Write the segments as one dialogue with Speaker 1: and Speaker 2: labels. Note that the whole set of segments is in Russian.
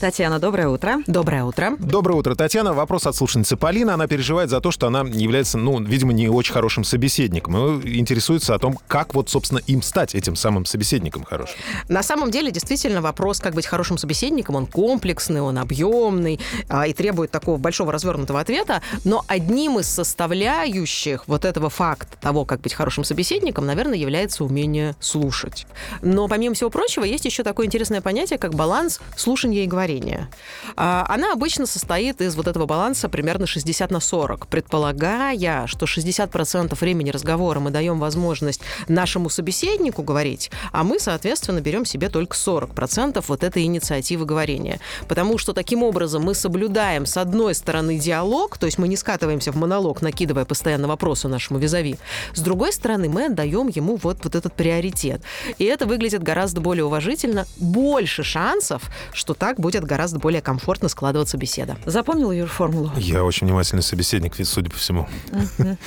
Speaker 1: Татьяна, доброе утро.
Speaker 2: Доброе утро.
Speaker 3: Доброе утро, Татьяна. Вопрос от слушательницы Полины. Она переживает за то, что она является, ну, видимо, не очень хорошим собеседником. И интересуется о том, как вот, собственно, им стать этим самым собеседником хорошим.
Speaker 2: На самом деле, действительно, вопрос, как быть хорошим собеседником, он комплексный, он объемный а, и требует такого большого развернутого ответа. Но одним из составляющих вот этого факта того, как быть хорошим собеседником, наверное, является умение слушать. Но помимо всего прочего, есть еще такое интересное понятие, как баланс слушания и говорения говорения. А, она обычно состоит из вот этого баланса примерно 60 на 40, предполагая, что 60% времени разговора мы даем возможность нашему собеседнику говорить, а мы, соответственно, берем себе только 40% вот этой инициативы говорения. Потому что таким образом мы соблюдаем, с одной стороны, диалог, то есть мы не скатываемся в монолог, накидывая постоянно вопросы нашему визави, с другой стороны, мы отдаем ему вот, вот этот приоритет. И это выглядит гораздо более уважительно, больше шансов, что так будет будет гораздо более комфортно складываться беседа.
Speaker 1: Запомнил ее формулу?
Speaker 3: Я очень внимательный собеседник, судя по всему.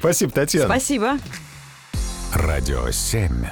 Speaker 3: Спасибо, Татьяна.
Speaker 1: Спасибо.
Speaker 4: Радио 7.